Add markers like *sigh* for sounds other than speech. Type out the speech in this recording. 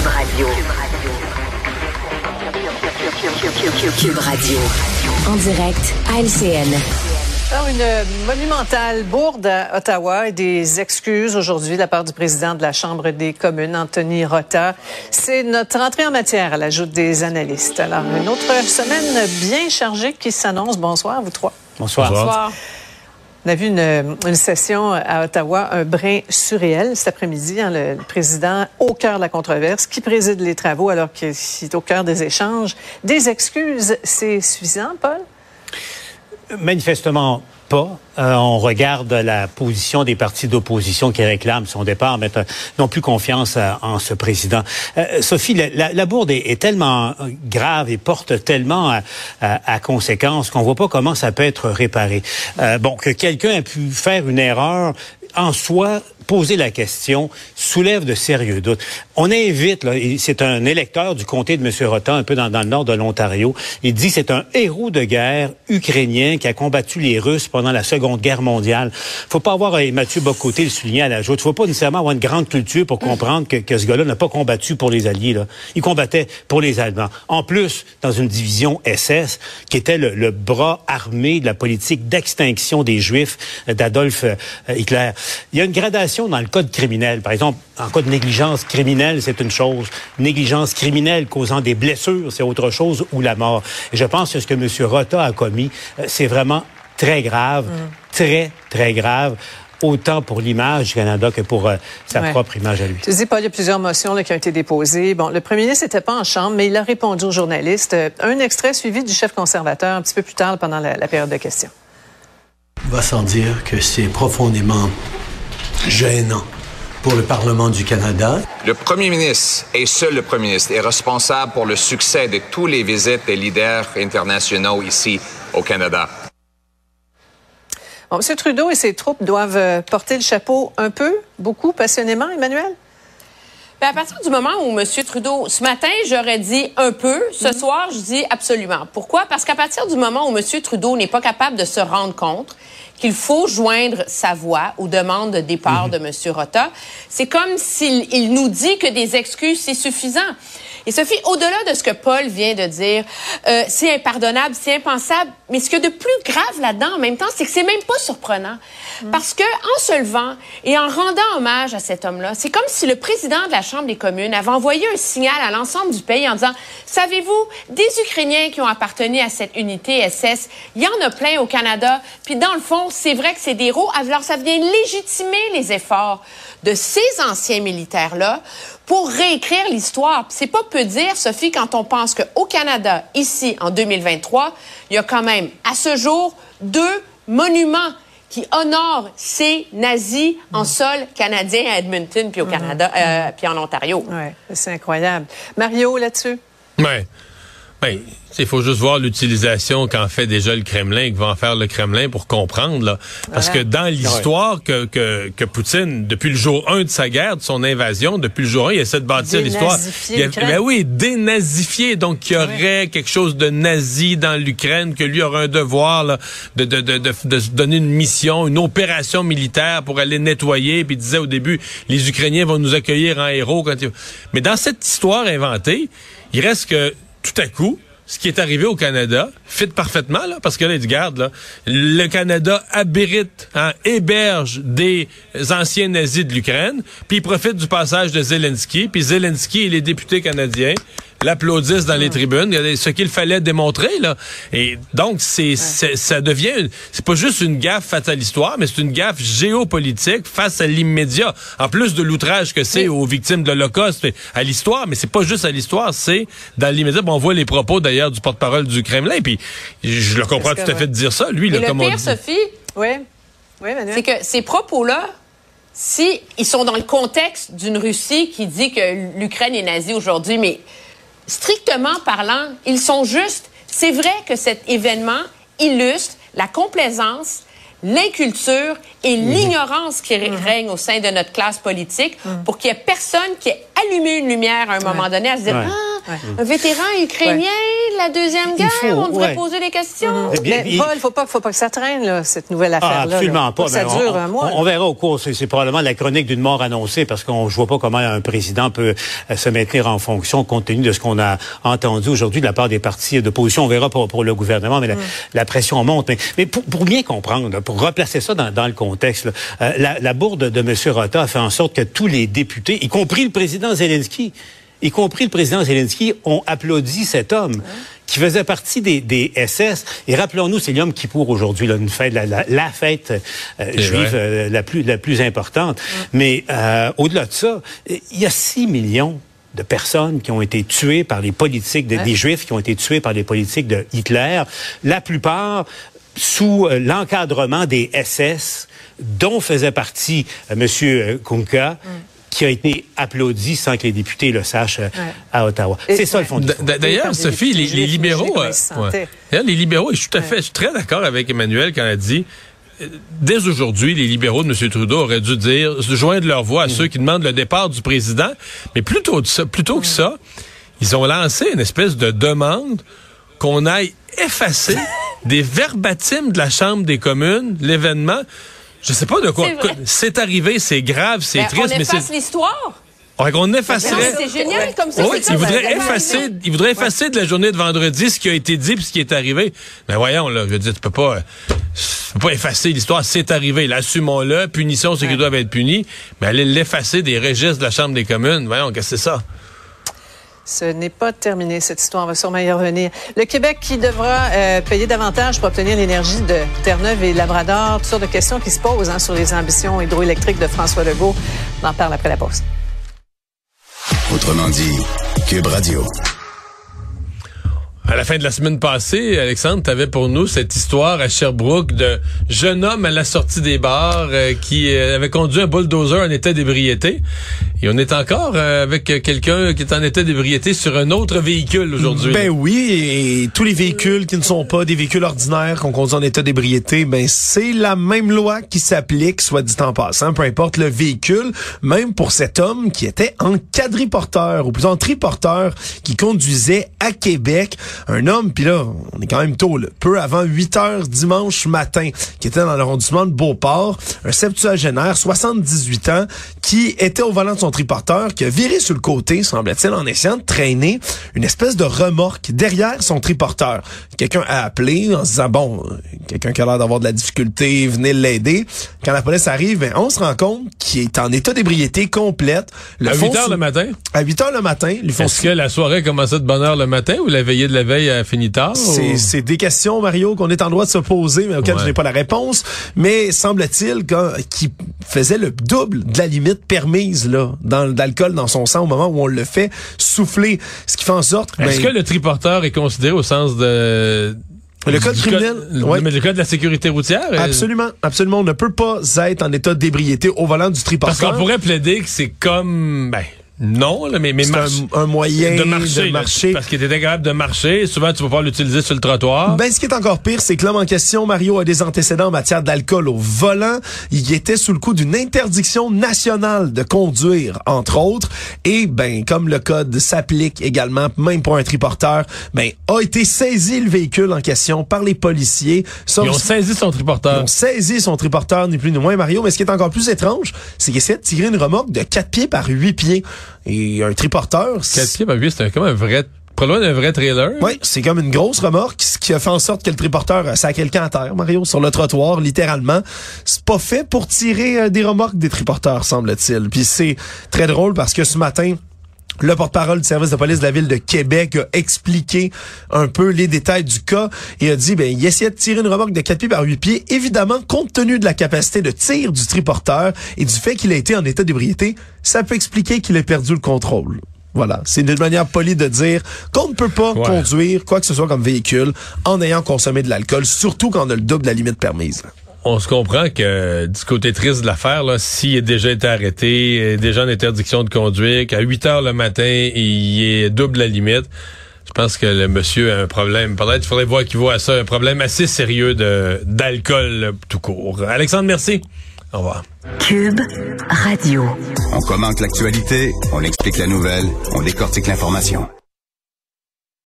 Cube Radio. Cube Radio. En direct à LCN. Alors, une monumentale bourde à Ottawa et des excuses aujourd'hui de la part du président de la Chambre des communes, Anthony Rota. C'est notre entrée en matière à l'ajout des analystes. Alors, une autre semaine bien chargée qui s'annonce. Bonsoir, vous trois. Bonsoir. Bonsoir. On a vu une, session à Ottawa, un brin surréel cet après-midi. Hein, le, le, président au cœur de la controverse, qui préside les travaux alors qu'il est au cœur des échanges. Des excuses, c'est suffisant, Paul? Manifestement Euh, on regarde la position des partis d'opposition qui réclament son départ, mais n'ont plus confiance euh, en ce président. Euh, Sophie, la, bourde est, tellement grave et porte tellement à, à, à conséquence qu'on voit pas comment ça peut être réparé. Bon, que quelqu'un a pu faire une erreur en soi, poser la question soulève de sérieux doutes. On invite, c'est un électeur du comté de M. Rota, un peu dans, le nord de l'Ontario. Il dit c'est un héros de guerre ukrainien qui a combattu les Russes pendant la Seconde Guerre mondiale. Faut pas avoir, et Mathieu Bocoté le souligner à la joute, faut pas nécessairement avoir une grande culture pour comprendre que, ce gars-là n'a pas combattu pour les Alliés. Là. Il combattait pour les Allemands. En plus, dans une division SS, qui était le, le bras armé de la politique d'extinction des Juifs d'Adolf Hitler. Il y a une gradation dans le code criminel. Par exemple, en cas de négligence criminelle, c'est une chose. Négligence criminelle causant des blessures, c'est autre chose, ou la mort. Et je pense que ce que M. Rota a commis, c'est vraiment très grave, mm. très, très grave autant pour l'image du Canada que pour euh, sa ouais. propre image à lui. Tu dis, Paul, il y a plusieurs motions là, qui ont été déposées. Bon, le premier ministre n'était pas en chambre, mais il a répondu aux journalistes. Un extrait suivi du chef conservateur un petit peu plus tard pendant la, la période de questions. Il va sans dire que c'est profondément gênant pour le Parlement du Canada. Le premier ministre, et seul le premier ministre, est responsable pour le succès de tous les visites des leaders internationaux ici au Canada. Bon, M. Trudeau et ses troupes doivent porter le chapeau un peu, beaucoup, passionnément, Emmanuel? Bien, à partir du moment où M. Trudeau, ce matin, j'aurais dit un peu, ce mm -hmm. soir, je dis absolument. Pourquoi? Parce qu'à partir du moment où M. Trudeau n'est pas capable de se rendre compte qu'il faut joindre sa voix aux demandes de départ mm -hmm. de M. Rota, c'est comme s'il nous dit que des excuses, c'est suffisant. Et Sophie, au-delà de ce que Paul vient de dire, euh, c'est impardonnable, c'est impensable, mais ce qu'il y a de plus grave là-dedans, en même temps, c'est que c'est même pas surprenant. Mm. Parce que en se levant et en rendant hommage à cet homme-là, c'est comme si le président de la Chambre des communes avait envoyé un signal à l'ensemble du pays en disant, savez-vous, des Ukrainiens qui ont appartenu à cette unité SS, il y en a plein au Canada, puis dans le fond, c'est vrai que c'est des héros, alors ça vient légitimer les efforts de ces anciens militaires-là pour réécrire l'histoire. C'est pas peu dire, Sophie, quand on pense qu'au Canada, ici, en 2023, il y a quand même, à ce jour, deux monuments qui honorent ces nazis en sol canadien à Edmonton, puis au Canada, mmh. euh, puis en Ontario. Ouais, c'est incroyable. Mario, là-dessus? Oui. Ben, il faut juste voir l'utilisation qu'en fait déjà le Kremlin et que va en faire le Kremlin pour comprendre. Là. Parce voilà. que dans l'histoire que, que, que, Poutine, depuis le jour 1 de sa guerre, de son invasion, depuis le jour 1, il essaie de bâtir l'histoire. Ben oui, dénazifier. Donc, il y aurait ouais. quelque chose de nazi dans l'Ukraine, que lui aurait un devoir là, de, de, de, de, de se donner une mission, une opération militaire pour aller nettoyer. Puis il disait au début, les Ukrainiens vont nous accueillir en héros. Quand ils... Mais dans cette histoire inventée, il reste que tout à coup, ce qui est arrivé au Canada fit parfaitement, là, parce que là, garde, là, le Canada abrite, hein, héberge des anciens nazis de l'Ukraine, puis il profite du passage de Zelensky, puis Zelensky et les députés canadiens l'applaudissent dans les tribunes, ce qu'il fallait démontrer là. Et donc c'est ouais. ça devient c'est pas juste une gaffe face à l'histoire, mais c'est une gaffe géopolitique face à l'immédiat. En plus de l'outrage que c'est oui. aux victimes de l'Holocauste, à l'histoire, mais c'est pas juste à l'histoire, c'est dans l'immédiat. Bon, on voit les propos d'ailleurs du porte-parole du Kremlin, puis je le comprends tout à fait de dire ça. Lui, Et là, le comme pire, on dit. Sophie, oui, oui, c'est que ces propos-là si ils sont dans le contexte d'une Russie qui dit que l'Ukraine est nazie aujourd'hui, mais strictement parlant, ils sont justes. C'est vrai que cet événement illustre la complaisance, l'inculture et mmh. l'ignorance qui mmh. règne au sein de notre classe politique mmh. pour qu'il y ait personne qui ait allumé une lumière à un moment donné à se dire ouais. ah, ouais. un vétéran ukrainien la Deuxième Guerre? faut, on devrait ouais. poser des questions. Eh bien, Mais il- Paul, faut pas, faut pas que ça traîne, là, cette nouvelle Ah, affaire-là. absolument là. pas. Ça mais dure on, un mois. on- on verra au cours. C'est probablement la chronique d'une mort annoncée parce qu'on je vois pas comment un président peut euh, se maintenir en fonction compte tenu de ce qu'on a entendu aujourd'hui de la part des partis d'opposition. On verra pour, pour le gouvernement, mais la, la pression monte. Mais, mais pour, pour bien comprendre, pour replacer ça dans, dans le contexte, là, euh, la, la bourde de M. Rota a fait en sorte que tous les députés, y compris le président Zelensky, y compris le président Zelensky, ont applaudi cet homme qui faisait partie des, des SS. Et rappelons-nous, c'est l'homme qui pour aujourd'hui, une fête, la, la, la fête euh, juive euh, la plus la plus importante. Mais euh, au-delà de ça, il y a 6 millions de personnes qui ont été tuées par les politiques de, des Juifs qui ont été tués par les politiques de Hitler. La plupart sous euh, l'encadrement des SS, dont faisait partie euh, Monsieur Kunka. Qui a été applaudi sans que les députés le sachent euh, à Ottawa. C'est ça le fond D'ailleurs, Sophie, les, libéraux, euh, ouais. Les libéraux, et je suis tout à fait, je suis très d'accord avec Emmanuel quand elle dit, euh, dès aujourd'hui, les libéraux de M. Trudeau auraient dû dire, se joindre leur voix à Mm. ceux qui demandent le départ du président, mais plutôt de ça, plutôt que ça, ils ont lancé une espèce de demande qu'on aille effacer *laughs* des verbatims de la Chambre des communes, l'événement. Je sais pas de quoi. C'est arrivé, c'est grave, c'est Ben, triste, on mais c'est. efface l'histoire. Non, effacerait. C'est génial comme ça. Oui, il voudrait ça. effacer, il voudrait effacer de la journée de vendredi ce qui a été dit puis ce qui est arrivé. Mais voyons là, je veux dire, tu peux pas, tu peux pas effacer l'histoire. C'est arrivé, là, assumons-le. Punition ceux qui doivent être punis. Mais aller l'effacer des registres de la Chambre des communes, voyons, qu'est-ce que c'est ça? Ce n'est pas terminé, cette histoire. On va sûrement y revenir. Le Québec qui devra euh, payer davantage pour obtenir l'énergie de Terre-Neuve et Labrador. Toutes sortes de questions qui se posent hein, sur les ambitions hydroélectriques de François Legault. On en parle après la pause. Autrement dit, Cube Radio. À la fin de la semaine passée, Alexandre, tu avais pour nous cette histoire à Sherbrooke de jeune homme à la sortie des bars euh, qui euh, avait conduit un bulldozer en état d'ébriété. Et on est encore euh, avec quelqu'un qui est en état d'ébriété sur un autre véhicule aujourd'hui. Ben oui, et tous les véhicules qui ne sont pas des véhicules ordinaires qu'on conduit en état d'ébriété, ben c'est la même loi qui s'applique, soit dit en passant, peu importe le véhicule, même pour cet homme qui était en quadriporteur, ou plutôt en triporteur, qui conduisait à Québec, un homme, puis là, on est quand même tôt, là, peu avant 8 heures dimanche matin, qui était dans l'arrondissement de Beauport, un septuagénaire, 78 ans, qui était au volant de son triporteur, qui a viré sur le côté, semble-t-il, en essayant de traîner une espèce de remorque derrière son triporteur. Quelqu'un a appelé en se disant, bon, euh, quelqu'un qui a l'air d'avoir de la difficulté, venez l'aider. Quand la police arrive, ben, on se rend compte qu'il est en état d'ébriété complète. Le à fond 8 heures le matin? À 8 heures le matin, Est-ce que la soirée commençait de bonne heure le matin ou la veillée de la veille a fini tard? C'est, ou- des questions, Mario, qu'on est en droit de se poser, mais auxquelles Ouais. je n'ai pas la réponse. Mais semble-t-il qu'il faisait le double de la limite permise là, dans, d'alcool dans son sang au moment où on le fait souffler. Ce qui fait en sorte. Est-ce ben, que le triporteur est considéré au sens de... Le code criminel, ouais. mais le code de la sécurité routière? euh, Absolument, absolument. On ne peut pas être en état d'ébriété au volant du Parce triporteur. qu'on pourrait plaider que c'est comme... Ben, non, là, mais, mais C'est un, un moyen de marcher. parce qu'il était capable de marcher. Souvent, tu vas pas l'utiliser sur le trottoir. Ben, ce qui est encore pire, c'est que l'homme en question, Mario, a des antécédents en matière d'alcool au volant. Il était sous le coup d'une interdiction nationale de conduire, entre autres. Et, ben, comme le code s'applique également, même pour un triporteur, ben, a été saisi le véhicule en question par les policiers. Ils ont saisi son ils triporteur. ont saisi son triporteur, ni plus ni moins, Mario. Mais ce qui est encore plus étrange, c'est qu'il essaie de tirer une remorque de 4 pieds par 8 pieds. Et un triporteur... c'est- 4 pieds par 8, c'est comme un vrai... Pas loin d'un vrai trailer. oui, c'est comme une grosse remorque, ce qui a fait en sorte que le triporteur a quelqu'un à terre, Mario, sur le trottoir, littéralement. C'est pas fait pour tirer euh, des remorques des triporteurs, semble-t-il. Puis c'est très drôle parce que ce matin, le porte-parole du service de police de la ville de Québec a expliqué un peu les détails du cas et a dit, ben, il essayait de tirer une remorque de 4 pieds par 8 pieds. Évidemment, compte tenu de la capacité de tir du triporteur et du fait qu'il a été en état d'ébriété, ça peut expliquer qu'il ait perdu le contrôle. Voilà, c'est une manière polie de dire qu'on ne peut pas Ouais. conduire quoi que ce soit comme véhicule en ayant consommé de l'alcool, surtout quand on a le double de la limite permise. On se comprend que du côté triste de l'affaire, là, s'il a déjà été arrêté, déjà en interdiction de conduire, qu'à 8 heures le matin, il est double la limite, je pense que le monsieur a un problème. Peut-être qu'il faudrait voir qu'il voit à ça un problème assez sérieux de d'alcool là, tout court. Alexandre, merci. Au revoir. Cube Radio. On commente l'actualité, on explique la nouvelle, on décortique l'information.